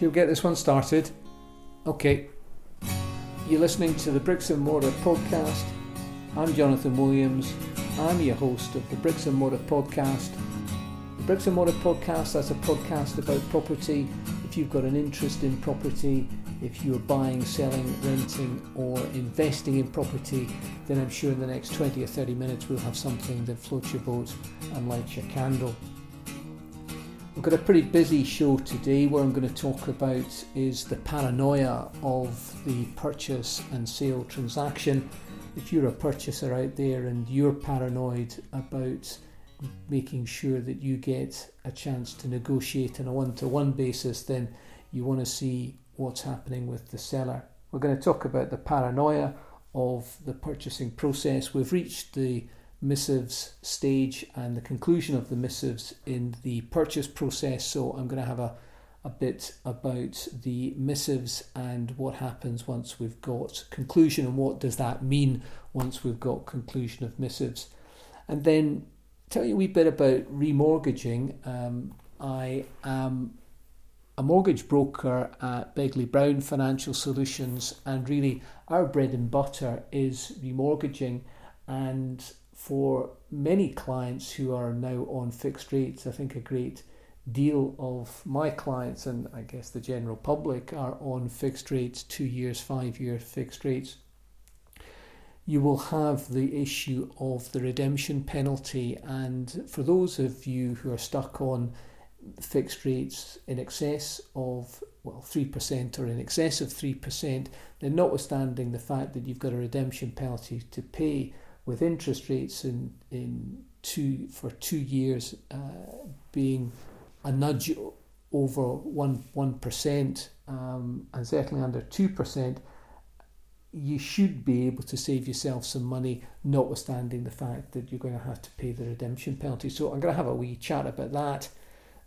Shall we get this one started? Okay. You're listening to the Bricks and Mortar podcast. I'm Jonathan Williams. I'm your host of the Bricks and Mortar podcast. The Bricks and Mortar podcast, that's a podcast about property. If you've got an interest in property, if you're buying, selling, renting, or investing in property, then I'm sure in the next 20 or 30 minutes we'll have something that floats your boat and lights your candle. We've got a pretty busy show today. What I'm going to talk about is the paranoia of the purchase and sale transaction. If you're a purchaser out there and you're paranoid about making sure that you get a chance to negotiate on a one to one basis, then you want to see what's happening with the seller. We're going to talk about the paranoia of the purchasing process. We've reached the missives stage and the conclusion of the missives in the purchase process. So I'm going to have a, a bit about the missives and what happens once we've got conclusion and what does that mean once we've got conclusion of missives. And then tell you a wee bit about remortgaging. Um, I am a mortgage broker at Begley Brown Financial Solutions, and really our bread and butter is remortgaging. And for many clients who are now on fixed rates, I think a great deal of my clients and I guess the general public are on fixed rates, two years, five year fixed rates. You will have the issue of the redemption penalty, and for those of you who are stuck on fixed rates in excess of well 3% or in excess of 3%, then notwithstanding the fact that you've got a redemption penalty to pay with interest rates in, in two for two years uh, being a nudge over one one percent um, and certainly under two percent, you should be able to save yourself some money, notwithstanding the fact that you're going to have to pay the redemption penalty. So I'm going to have a wee chat about that.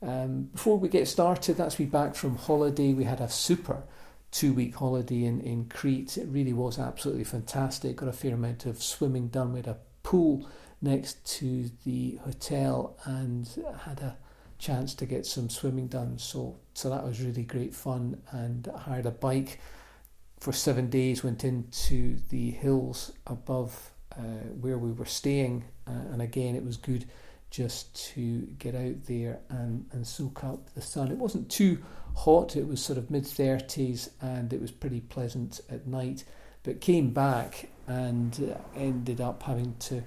Um, before we get started, that's we back from holiday. We had a super two week holiday in, in Crete. It really was absolutely fantastic. Got a fair amount of swimming done. We had a pool next to the hotel and had a chance to get some swimming done. So so that was really great fun. And I hired a bike for seven days. Went into the hills above uh, where we were staying, uh, and again it was good just to get out there and, and soak up the sun. It wasn't too hot, it was sort of mid 30s and it was pretty pleasant at night, but came back and uh, ended up having to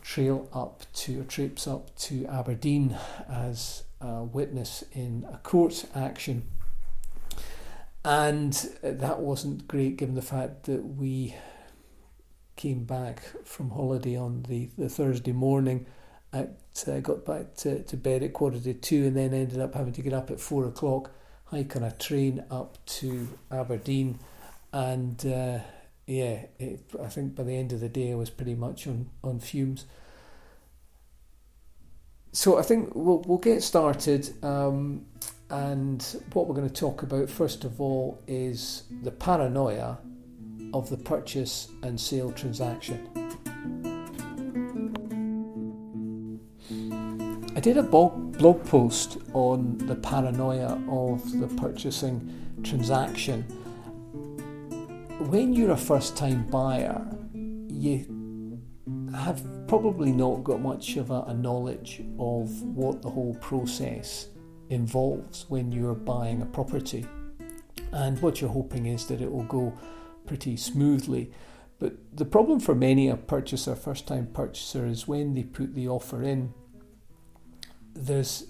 trail up to, or trips up to Aberdeen as a witness in a court action. And that wasn't great given the fact that we came back from holiday on the, the Thursday morning at, uh, got back to, to bed at quarter to two and then ended up having to get up at four o'clock, hike on a train up to Aberdeen. And uh, yeah, it, I think by the end of the day I was pretty much on, on fumes. So I think we'll, we'll get started. Um, and what we're going to talk about first of all is the paranoia of the purchase and sale transaction. I did a blog post on the paranoia of the purchasing transaction. When you're a first time buyer, you have probably not got much of a, knowledge of what the whole process involves when you're buying a property. And what you're hoping is that it will go pretty smoothly. But the problem for many a purchaser, first time purchaser, is when they put the offer in there's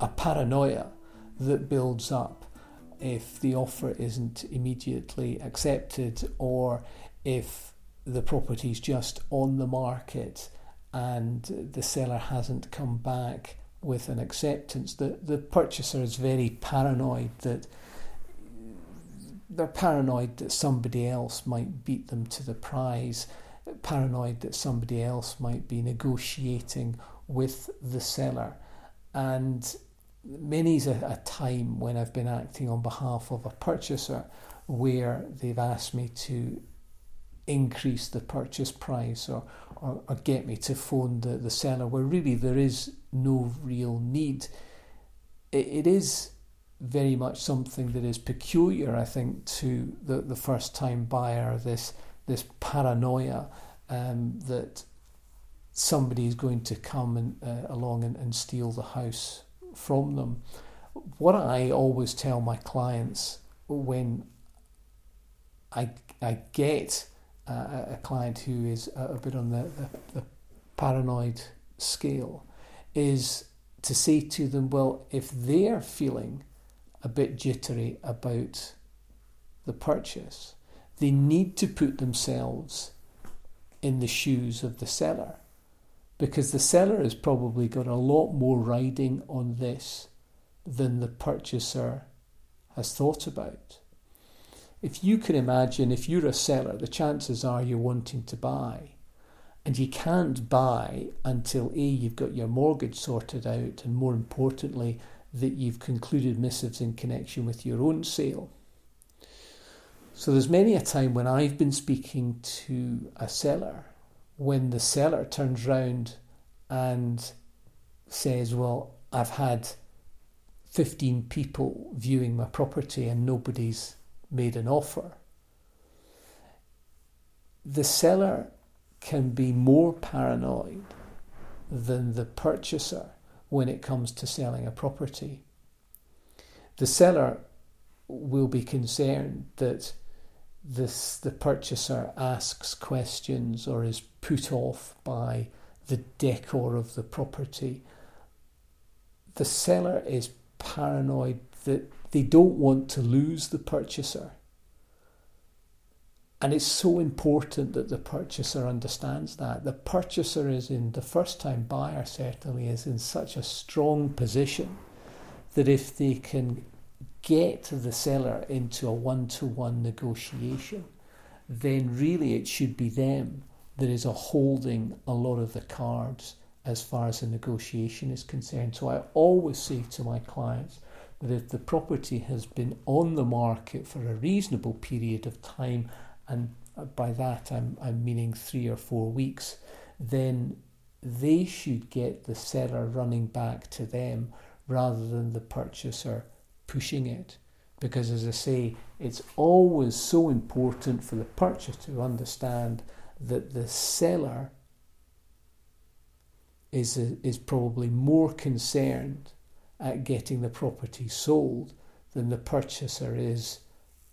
a paranoia that builds up if the offer isn't immediately accepted or if the property is just on the market and the seller hasn't come back with an acceptance. The, the purchaser is very paranoid that they're paranoid that somebody else might beat them to the prize, paranoid that somebody else might be negotiating with the seller. And many's a, a time when I've been acting on behalf of a purchaser where they've asked me to increase the purchase price or, or, or get me to phone the, the seller where really there is no real need. it, it is very much something that is peculiar, I think, to the, the first time buyer, this this paranoia um, that somebody is going to come and, uh, along and, and steal the house from them. What I always tell my clients when I, I get uh, a client who is a, bit on the, the, the paranoid scale is to say to them, well, if they're feeling a bit jittery about the purchase, they need to put themselves in the shoes of the seller because the seller has probably got a lot more riding on this than the purchaser has thought about. If you can imagine, if you're a seller, the chances are you're wanting to buy, and you can't buy until A, you've got your mortgage sorted out, and more importantly, that you've concluded missives in connection with your own sale. So there's many a time when I've been speaking to a seller when the seller turns round and says, Well, I've had 15 people viewing my property and nobody's made an offer. The seller can be more paranoid than the purchaser when it comes to selling a property. The seller will be concerned that this the purchaser asks questions or is put off by the decor of the property. The seller is paranoid that they don't want to lose the purchaser. And it's so important that the purchaser understands that. The purchaser is in, the first time buyer certainly is in such a strong position that if they can get the seller into a one to one negotiation, then really it should be them that is a holding a lot of the cards as far as the negotiation is concerned. So I always say to my clients that if the property has been on the market for a reasonable period of time, and uh, by that I'm, I'm meaning three or four weeks, then they should get the seller running back to them rather than the purchaser pushing it. Because, as I say, it's always so important for the purchaser to understand that the seller is, uh, is probably more concerned at getting the property sold than the purchaser is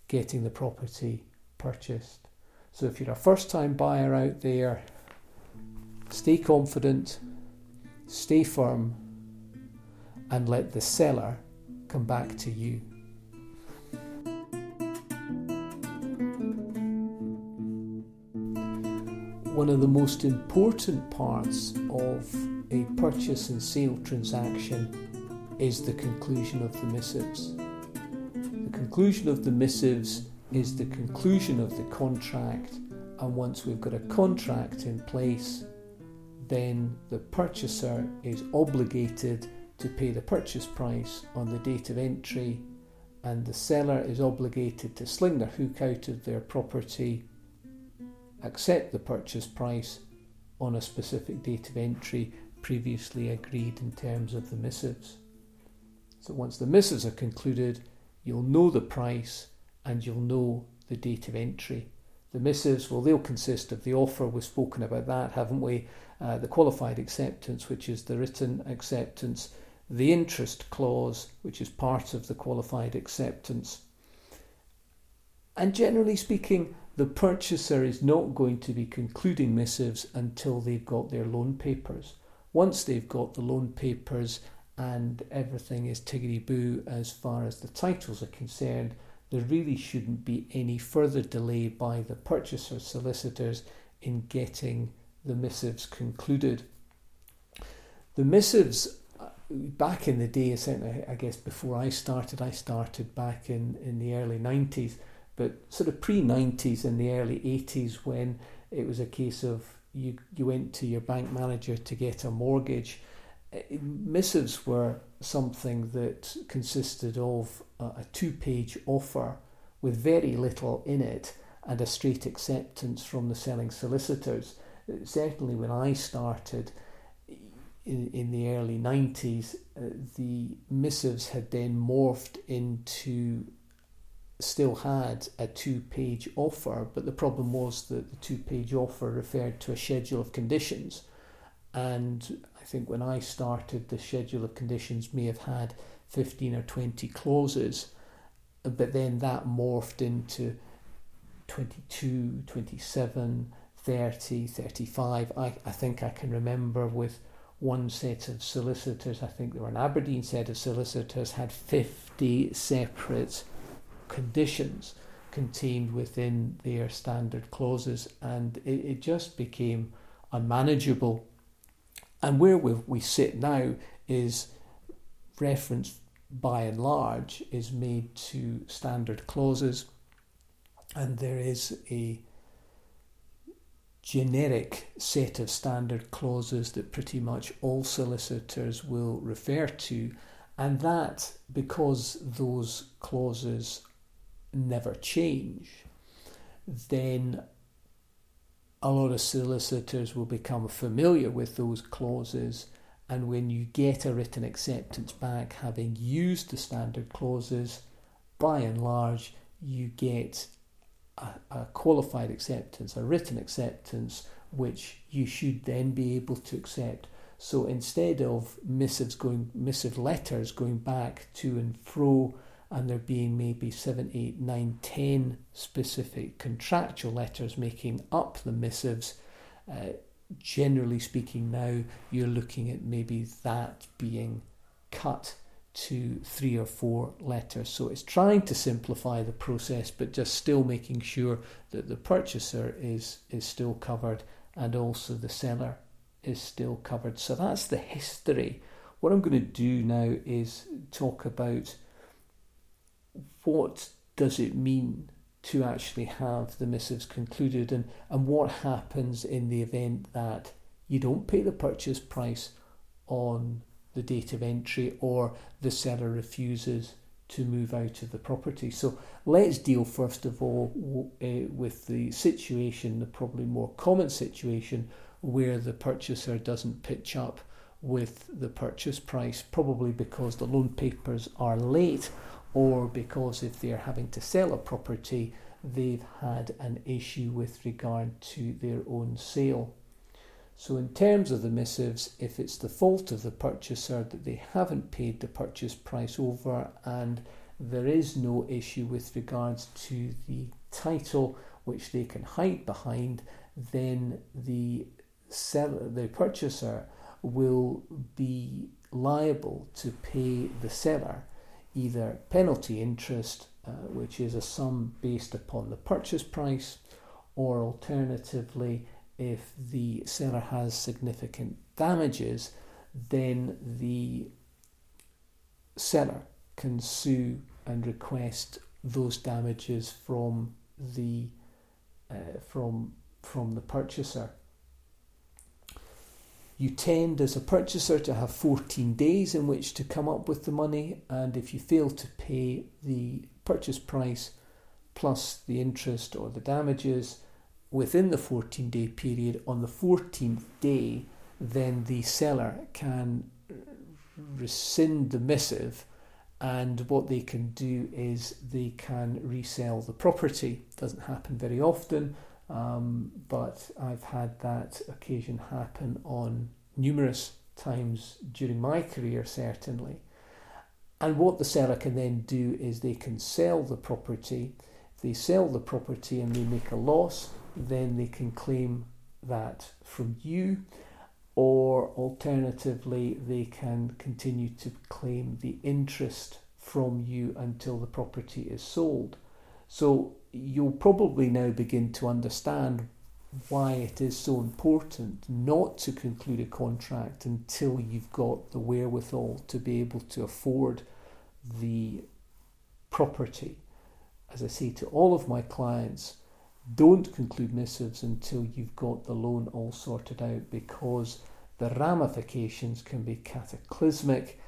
getting the property purchased. So, if you're a first time buyer out there, stay confident, stay firm, and let the seller come back to you. One of the most important parts of a purchase and sale transaction is the conclusion of the missives. The conclusion of the missives is the conclusion of the contract, and once we've got a contract in place, then the purchaser is obligated to pay the purchase price on the date of entry, and the seller is obligated to sling their hook out of their property, accept the purchase price on a specific date of entry previously agreed in terms of the missives. So once the missives are concluded, you'll know the price and you'll know the date of entry. The missives, well, they'll consist of the offer, we've spoken about that, haven't we? Uh, the qualified acceptance, which is the written acceptance, the interest clause, which is part of the qualified acceptance. And generally speaking, the purchaser is not going to be concluding missives until they've got their loan papers. Once they've got the loan papers and everything is tiggity boo as far as the titles are concerned, there really shouldn't be any further delay by the purchaser solicitors in getting the missives concluded. The missives back in the day, certainly I guess before I started, I started back in, in the early 90s, but sort of pre 90s and the early 80s when it was a case of you, you went to your bank manager to get a mortgage. Eh, missives were something that consisted of a, a two page offer with very little in it and a straight acceptance from the selling solicitors. Certainly, when I started in, in the early 90s, uh, the missives had then morphed into still had a two page offer, but the problem was that the two page offer referred to a schedule of conditions. And I think when I started, the schedule of conditions may have had 15 or 20 clauses, but then that morphed into 22, 27, 30, 35. I, I think I can remember with one set of solicitors, I think there were an Aberdeen set of solicitors, had 50 separate conditions contained within their standard clauses, and it, it just became unmanageable. And where we, we sit now is reference by and large is made to standard clauses, and there is a generic set of standard clauses that pretty much all solicitors will refer to, and that because those clauses never change, then a lot of solicitors will become familiar with those clauses. And when you get a written acceptance back, having used the standard clauses, by and large, you get a, qualified acceptance, a written acceptance, which you should then be able to accept. So instead of missives going, missive letters going back to and fro and there being maybe seven, eight, nine, ten specific contractual letters making up the missives. Uh, generally speaking, now you're looking at maybe that being cut to three or four letters. So it's trying to simplify the process, but just still making sure that the purchaser is, is still covered and also the seller is still covered. So that's the history. What I'm going to do now is talk about what does it mean to actually have the missives concluded and, and what happens in the event that you don't pay the purchase price on the date of entry or the seller refuses to move out of the property. So let's deal first of all uh, with the situation, the probably more common situation where the purchaser doesn't pitch up with the purchase price, probably because the loan papers are late or because if they're having to sell a property, they've had an issue with regard to their own sale. So, in terms of the missives, if it's the fault of the purchaser that they haven't paid the purchase price over and there is no issue with regards to the title which they can hide behind, then the seller, the purchaser will be liable to pay the seller either penalty interest, uh, which is a sum based upon the purchase price, or alternatively, if the seller has significant damages, then the seller can sue and request those damages from the uh, from from the purchaser. You tend, as a purchaser, to have 14 days in which to come up with the money, and if you fail to pay the purchase price plus the interest or the damages within the 14 day period, on the 14th day, then the seller can rescind the missive and what they can do is they can resell the property. Doesn't happen very often, um, but I've had that occasion happen on numerous times during my career, certainly. And what the seller can then do is they can sell the property. They sell the property and they make a loss, then they can claim that from you, or alternatively, they can continue to claim the interest from you until the property is sold. So you'll probably now begin to understand why it is so important not to conclude a contract until you've got the wherewithal to be able to afford the property. As I say to all of my clients, don't conclude missives until you've got the loan all sorted out because the ramifications can be cataclysmic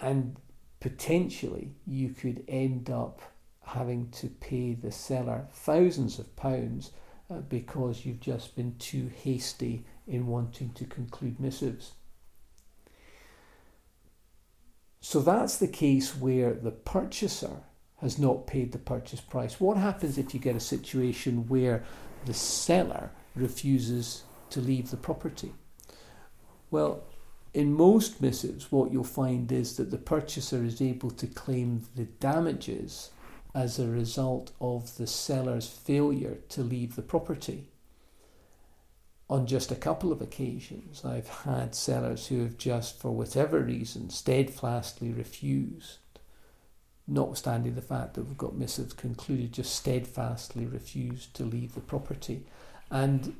and potentially you could end up having to pay the seller thousands of pounds uh, because you've just been too hasty in wanting to conclude missives. So that's the case where the purchaser has not paid the purchase price. What happens if you get a situation where the seller refuses to leave the property? Well, in most missives, what you'll find is that the purchaser is able to claim the damages as a result of the seller's failure to leave the property. On just a couple of occasions, I've had sellers who have just, for whatever reason, steadfastly refused, notwithstanding the fact that we've got missives concluded, just steadfastly refused to leave the property. And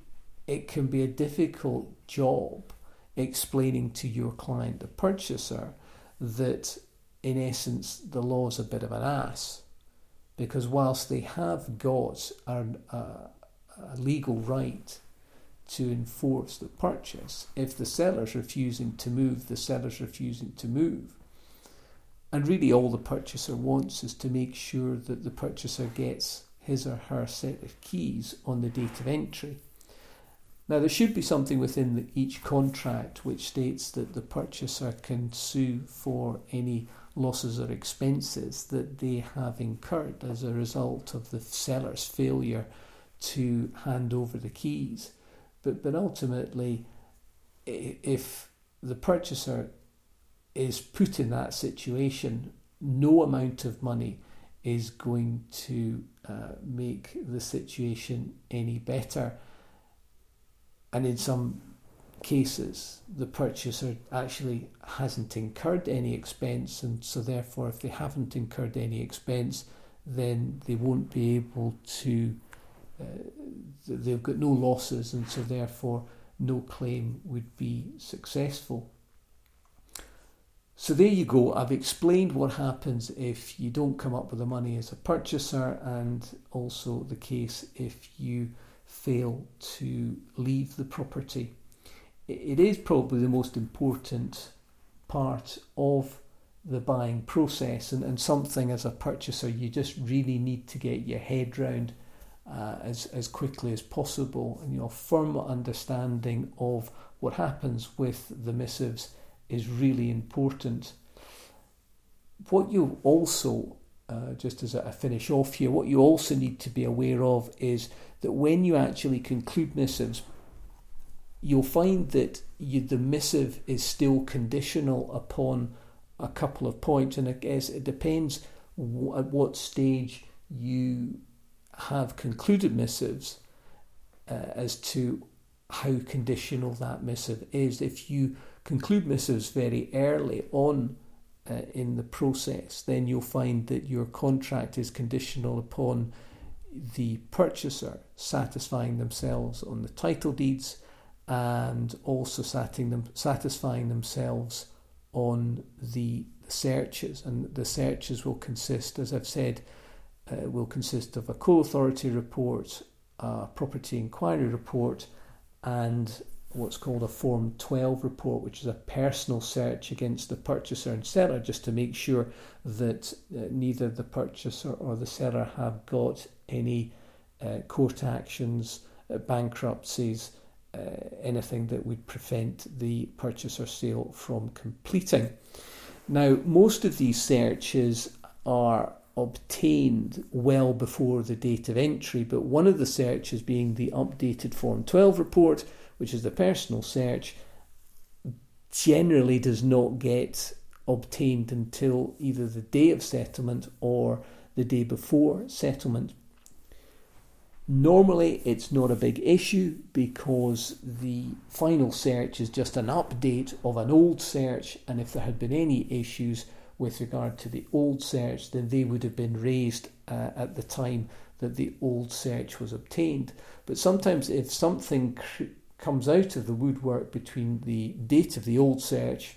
it can be a difficult job explaining to your client, the purchaser, that in essence the law is a bit of an ass. Because whilst they have got a, a, a legal right to enforce the purchase, if the seller's refusing to move, the seller's refusing to move. And really, all the purchaser wants is to make sure that the purchaser gets his or her set of keys on the date of entry. Now, there should be something within the, each contract which states that the purchaser can sue for any losses or expenses that they have incurred as a result of the seller's failure to hand over the keys. But, but ultimately, if the purchaser is put in that situation, no amount of money is going to uh, make the situation any better. And in some cases the purchaser actually hasn't incurred any expense and so therefore if they haven't incurred any expense then they won't be able to uh, they've got no losses and so therefore no claim would be successful so there you go i've explained what happens if you don't come up with the money as a purchaser and also the case if you fail to leave the property. It is probably the most important part of the buying process and, and something as a purchaser you just really need to get your head round uh, as, as quickly as possible and your firm understanding of what happens with the missives is really important. What you also, uh, just as a finish off here, what you also need to be aware of is that when you actually conclude missives, you'll find that you, the missive is still conditional upon a couple of points, and I guess it depends w- at what stage you have concluded missives uh, as to how conditional that missive is. If you conclude missives very early on uh, in the process, then you'll find that your contract is conditional upon the purchaser satisfying themselves on the title deeds and also them, satisfying themselves on the, searches. And the searches will consist, as I've said, uh, will consist of a Coal Authority report, a property inquiry report, and what's called a Form 12 report, which is a personal search against the purchaser and seller, just to make sure that uh, neither the purchaser or the seller have got any uh, court actions, uh, bankruptcies, uh, anything that would prevent the purchaser sale from completing. Now, most of these searches are obtained well before the date of entry, but one of the searches being the updated Form 12 report, which is the personal search, generally does not get obtained until either the day of settlement or the day before settlement. Normally, it's not a big issue because the final search is just an update of an old search, and if there had been any issues with regard to the old search, then they would have been raised uh, at the time that the old search was obtained. But sometimes, if something cr- comes out of the woodwork between the date of the old search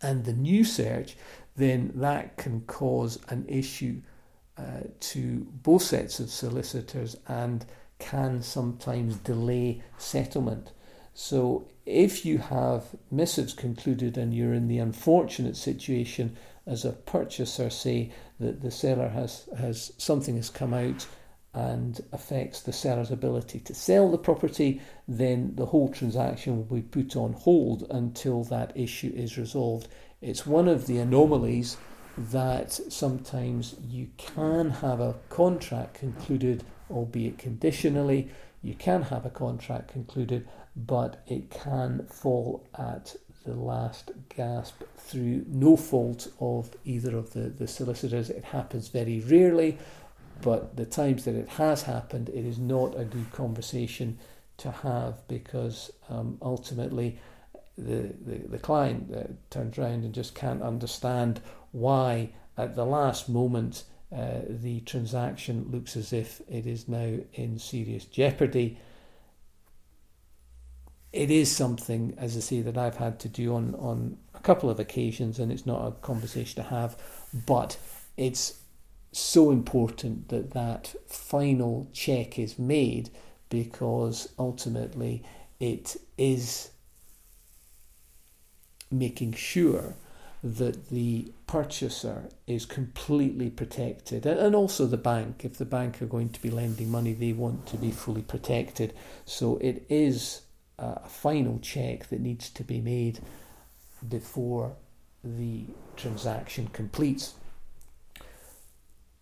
and the new search, then that can cause an issue uh, to both sets of solicitors and can sometimes delay settlement. So, if you have missives concluded and you're in the unfortunate situation as a purchaser say that the seller has, has something has come out and affects the seller's ability to sell the property, then the whole transaction will be put on hold until that issue is resolved. It's one of the anomalies that sometimes you can have a contract concluded, albeit conditionally. You can have a contract concluded, but it can fall at the last gasp through no fault of either of the, the solicitors. It happens very rarely, but the times that it has happened, it is not a good conversation to have because um, ultimately the, the, the client uh, turns around and just can't understand why at the last moment uh, the transaction looks as if it is now in serious jeopardy. It is something, as I say, that I've had to do on, on a couple of occasions, and it's not a conversation to have, but it's so important that that final check is made because ultimately it is making sure that the purchaser is completely protected. And also the bank. If the bank are going to be lending money they want to be fully protected. So it is a final check that needs to be made before the transaction completes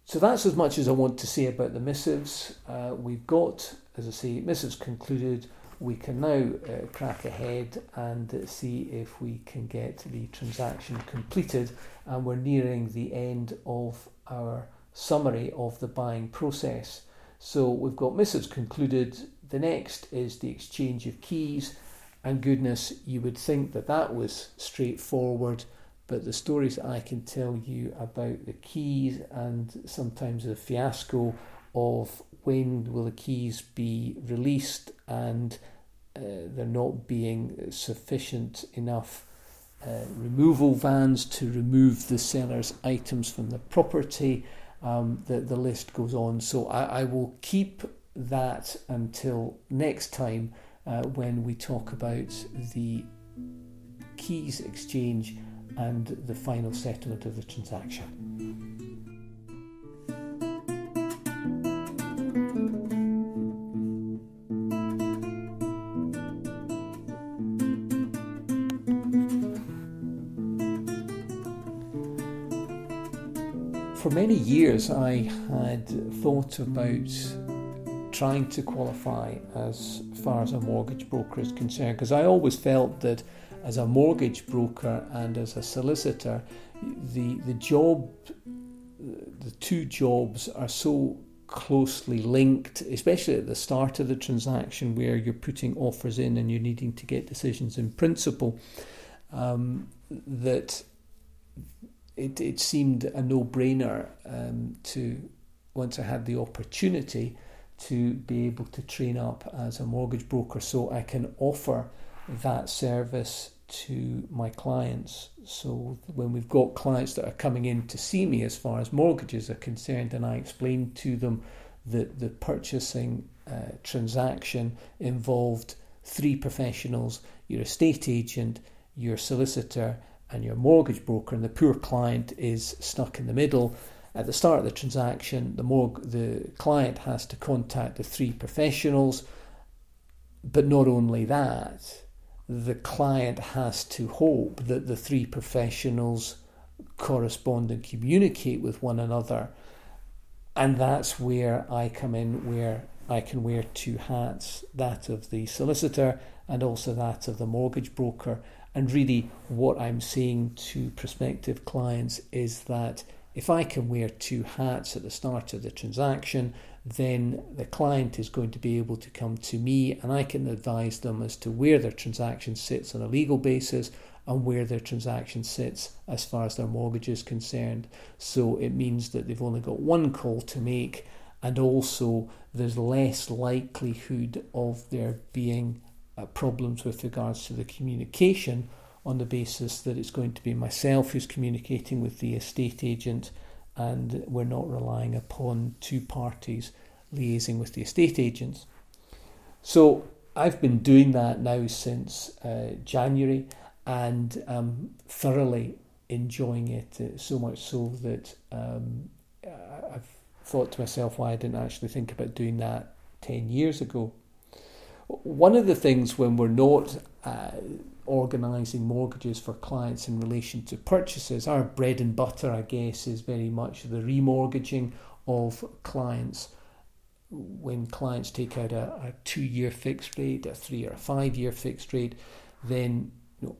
so that's as much as I want to say about the missives. Uh, we've got, as I say, missives concluded. We can now uh, crack ahead and see if we can get the transaction completed. And we're nearing the end of our summary of the buying process. So we've got missives concluded. The next is the exchange of keys. And goodness, you would think that that was straightforward but the stories I can tell you about the keys and sometimes the fiasco of when will the keys be released and uh, there not being sufficient enough uh, removal vans to remove the seller's items from the property. Um, the, the list goes on. So I, I will keep that until next time uh, when we talk about the keys exchange and the final settlement of the transaction. For many years, I had thought about trying to qualify as far as a mortgage broker is concerned because I always felt that as a mortgage broker and as a solicitor, the the job, the two jobs are so closely linked, especially at the start of the transaction where you're putting offers in and you're needing to get decisions in principle, um, that it, it seemed a no brainer um, to, once I had the opportunity, to be able to train up as a mortgage broker so I can offer that service to my clients. So when we've got clients that are coming in to see me as far as mortgages are concerned, and I explain to them that the purchasing uh, transaction involved three professionals your estate agent, your solicitor, and your mortgage broker, and the poor client is stuck in the middle. At the start of the transaction, the, morg- the client has to contact the three professionals, but not only that, the client has to hope that the three professionals correspond and communicate with one another. And that's where I come in, where I can wear two hats that of the solicitor and also that of the mortgage broker. And really, what I'm saying to prospective clients is that if I can wear two hats at the start of the transaction, then the client is going to be able to come to me and I can advise them as to where their transaction sits on a legal basis and where their transaction sits as far as their mortgage is concerned. So it means that they've only got one call to make, and also there's less likelihood of there being uh, problems with regards to the communication on the basis that it's going to be myself who's communicating with the estate agent and we're not relying upon two parties liaising with the estate agents. So I've been doing that now since uh, January and I'm thoroughly enjoying it uh, so much so that um, I've thought to myself why I didn't actually think about doing that 10 years ago. One of the things when we're not uh, organising mortgages for clients in relation to purchases, our bread and butter, I guess, is very much the remortgaging of clients. When clients take out a, a two year fixed rate, a three or a five year fixed rate, then you know,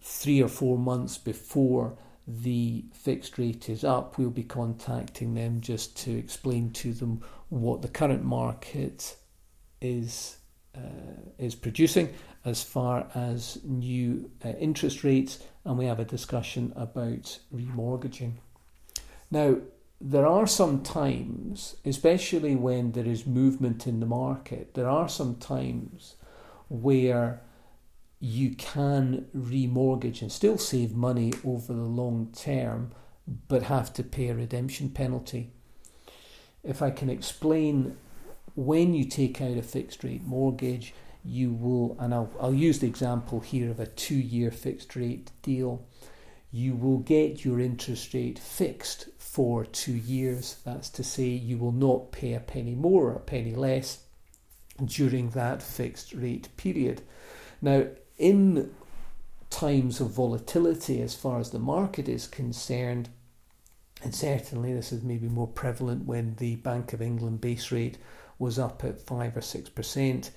three or four months before the fixed rate is up, we'll be contacting them just to explain to them what the current market is uh, is producing as far as new uh, interest rates, and we have a discussion about remortgaging. Now, there are some times, especially when there is movement in the market, there are some times where you can remortgage and still save money over the long term, but have to pay a redemption penalty. If I can explain when you take out a fixed rate mortgage, you will, and I'll, I'll use the example here of a two year fixed rate deal, you will get your interest rate fixed for two years. That's to say, you will not pay a penny more or a penny less during that fixed rate period. Now, in times of volatility as far as the market is concerned, and certainly this is maybe more prevalent when the Bank of England base rate was up at 5 or 6%.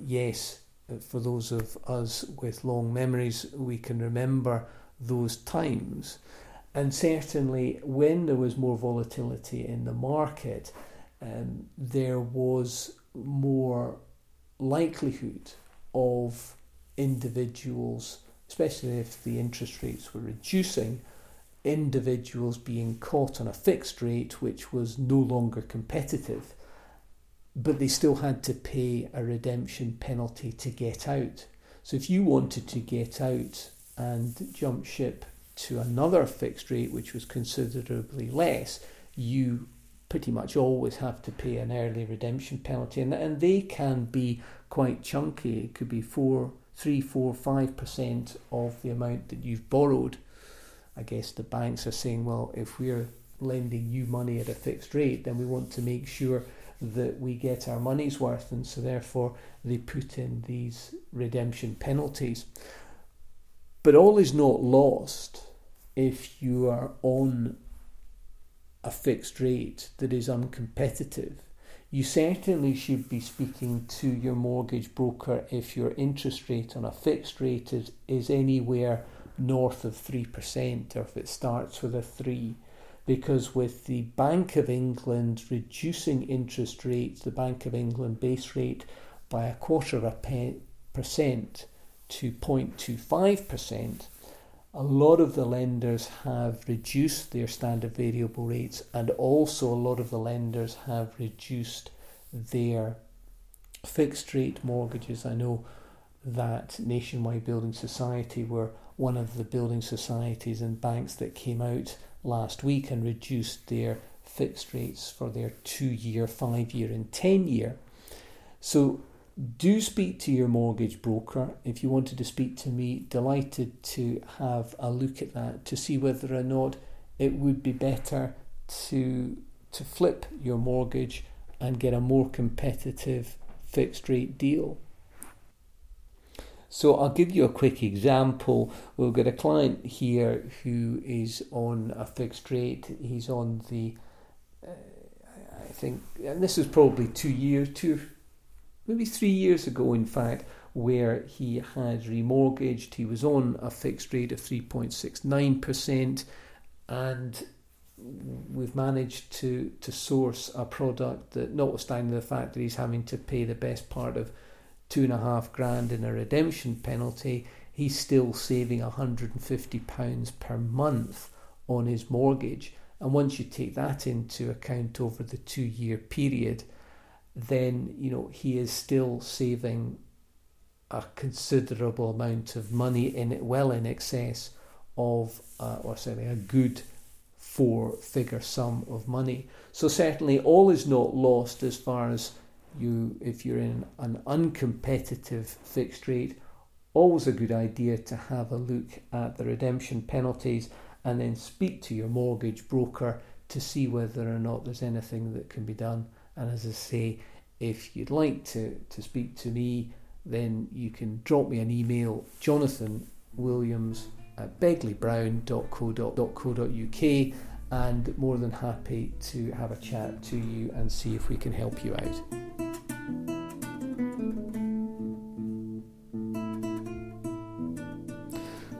Yes, for those of us with long memories, we can remember those times. And certainly, when there was more volatility in the market, um, there was more likelihood of individuals, especially if the interest rates were reducing, individuals being caught on a fixed rate which was no longer competitive, but they still had to pay a redemption penalty to get out. So if you wanted to get out and jump ship to another fixed rate which was considerably less, you pretty much always have to pay an early redemption penalty, and, and they can be quite chunky. It could be four three, four, five percent of the amount that you've borrowed. I guess the banks are saying, well, if we're lending you money at a fixed rate, then we want to make sure that we get our money's worth, and so therefore they put in these redemption penalties. But all is not lost if you are on a fixed rate that is uncompetitive you certainly should be speaking to your mortgage broker if your interest rate on a fixed rate is, is anywhere north of 3% or if it starts with a 3 because with the Bank of England reducing interest rates, the Bank of England base rate by a quarter of a percent to 0.25%, a lot of the lenders have reduced their standard variable rates, and also a lot of the lenders have reduced their fixed rate mortgages. I know that Nationwide Building Society were one of the building societies and banks that came out last week and reduced their fixed rates for their two year, five year, and 10 year. So do speak to your mortgage broker. If you wanted to speak to me, delighted to have a look at that to see whether or not it would be better to to flip your mortgage and get a more competitive fixed rate deal. So I'll give you a quick example. We've got a client here who is on a fixed rate. He's on the, uh, I think, and this is probably two years, two maybe three years ago, in fact, where he had remortgaged. He was on a fixed rate of 3.69%, and we've managed to, to source a product that, notwithstanding the fact that he's having to pay the best part of two and a half grand in a redemption penalty, he's still saving £150 per month on his mortgage. And once you take that into account over the two year period, then you know he is still saving a considerable amount of money in it, well in excess of, uh, or certainly a good four-figure sum of money. So certainly all is not lost as far as you, if you're in an uncompetitive fixed rate, always a good idea to have a look at the redemption penalties and then speak to your mortgage broker to see whether or not there's anything that can be done. And as I say, if you'd like to, to speak to me, then you can drop me an email, Jonathan Williams at begleybrown.co.uk, and more than happy to have a chat to you and see if we can help you out.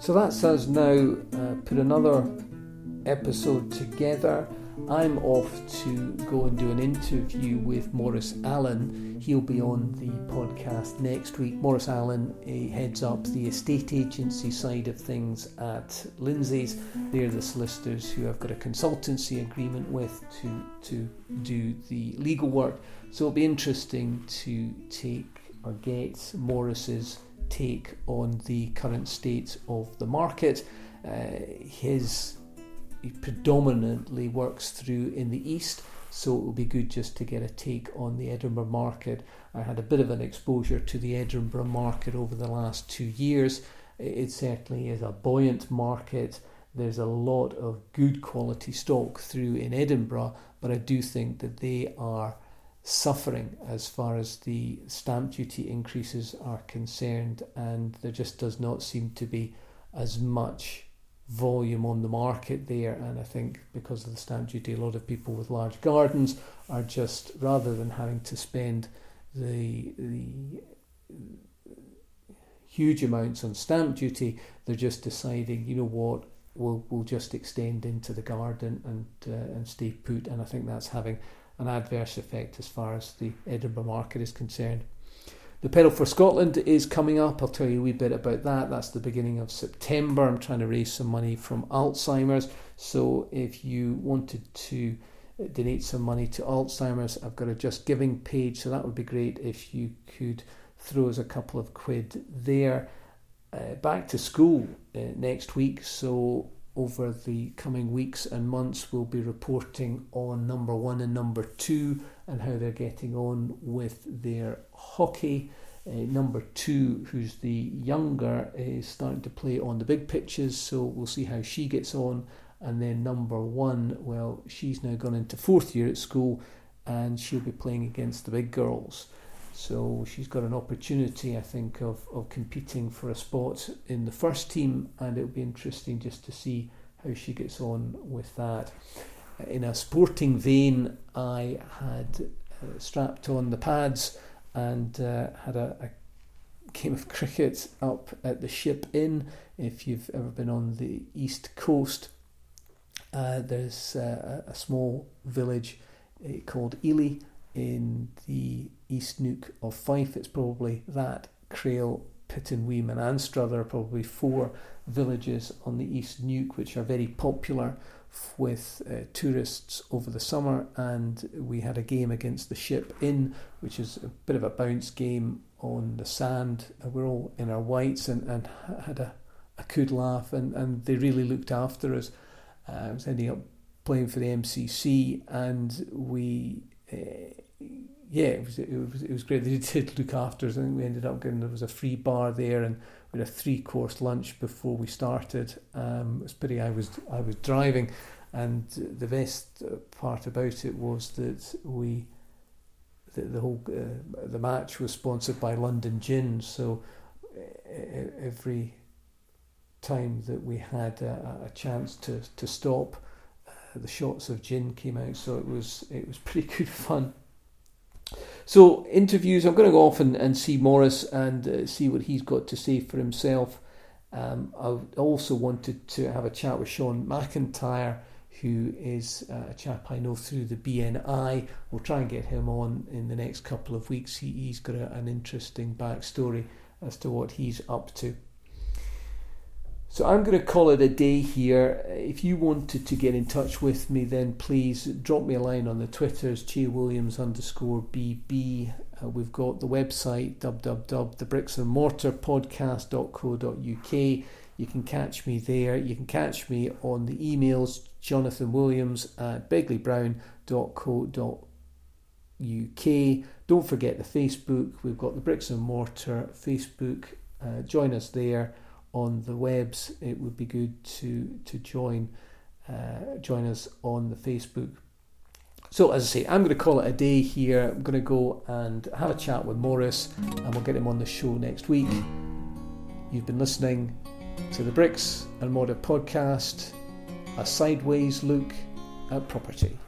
So that's us now uh, put another episode together. I'm off to go and do an interview with Morris Allen. He'll be on the podcast next week. Morris Allen he heads up the estate agency side of things at Lindsay's. They're the solicitors who I've got a consultancy agreement with to, to do the legal work. So it'll be interesting to take or get Morris's take on the current state of the market. Uh, his predominantly works through in the east, so it will be good just to get a take on the Edinburgh market. I had a bit of an exposure to the Edinburgh market over the last two years. It certainly is a buoyant market. There's a lot of good quality stock through in Edinburgh, but I do think that they are suffering as far as the stamp duty increases are concerned, and there just does not seem to be as much volume on the market there. And I think because of the stamp duty, a lot of people with large gardens are just rather than having to spend the the huge amounts on stamp duty, they're just deciding, you know what, we'll we'll just extend into the garden and uh, and stay put. And I think that's having an adverse effect as far as the Edinburgh market is concerned. The Pedal for Scotland is coming up. I'll tell you a wee bit about that. That's the beginning of September. I'm trying to raise some money from Alzheimer's. So if you wanted to donate some money to Alzheimer's, I've got a Just Giving page. So that would be great if you could throw us a couple of quid there. Uh, back to school uh, next week. So over the coming weeks and months, we'll be reporting on number one and number two and how they're getting on with their hockey. Uh, number two, who's the younger, is starting to play on the big pitches, so we'll see how she gets on. And then number one, well, she's now gone into fourth year at school and she'll be playing against the big girls. So she's got an opportunity, I think, of, of competing for a spot in the first team, and it'll be interesting just to see how she gets on with that in a sporting vein, I had uh, strapped on the pads and uh, had a, a, game of cricket up at the Ship Inn. If you've ever been on the east coast, uh, there's uh, a small village uh, called Elie in the East Neuk of Fife. It's probably that, Crail, Pittenweem, and Anstruther are probably four villages on the East Neuk which are very popular with uh, tourists over the summer, and we had a game against the Ship Inn, which is a bit of a bounce game on the sand. Uh, we're all in our whites and, and had a, a good laugh, and, and they really looked after us. Uh, I was ending up playing for the MCC, and we. Uh, yeah, it was, it was it was great. They did look after us. I think we ended up getting there was a free bar there, and we had a three course lunch before we started. Um, was pretty. I was I was driving, and the best part about it was that we the, the whole uh, the match was sponsored by London Gin, so every time that we had a, a chance to to stop, uh, the shots of gin came out. So it was it was pretty good fun. So interviews, I'm going to go off and, and see Morris and uh, see what he's got to say for himself. Um, I also wanted to have a chat with Sean McIntyre, who is uh, a chap I know through the BNI. We'll try and get him on in the next couple of weeks. He, he's got a, an interesting backstory as to what he's up to. So I'm going to call it a day here. If you wanted to get in touch with me, then please drop me a line on the Twitters, Williams underscore BB. Uh, we've got the website www.thebricksandmortarpodcast.co.uk. You can catch me there. You can catch me on the emails, Jonathan Williams at begleyBrown.co.uk. Don't forget the Facebook. We've got the Bricks and Mortar Facebook uh, join us there on the webs. It would be good to to join uh, join us on the Facebook. So as I say, I'm going to call it a day here. I'm going to go and have a chat with Morris, and we'll get him on the show next week. You've been listening to the Bricks and Mortar podcast, a sideways look at property.